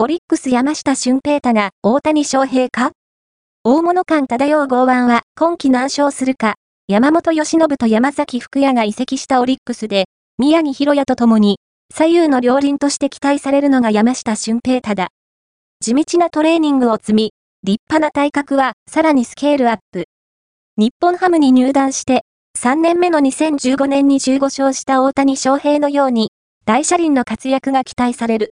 オリックス山下俊平太が大谷翔平か？大物感漂う剛腕は今季難勝するか、山本由信と山崎福也が移籍したオリックスで、宮城博也と共に、左右の両輪として期待されるのが山下俊平太だ。地道なトレーニングを積み、立派な体格はさらにスケールアップ。日本ハムに入団して、3年目の2015年に15勝した大谷翔平のように、大車輪の活躍が期待される。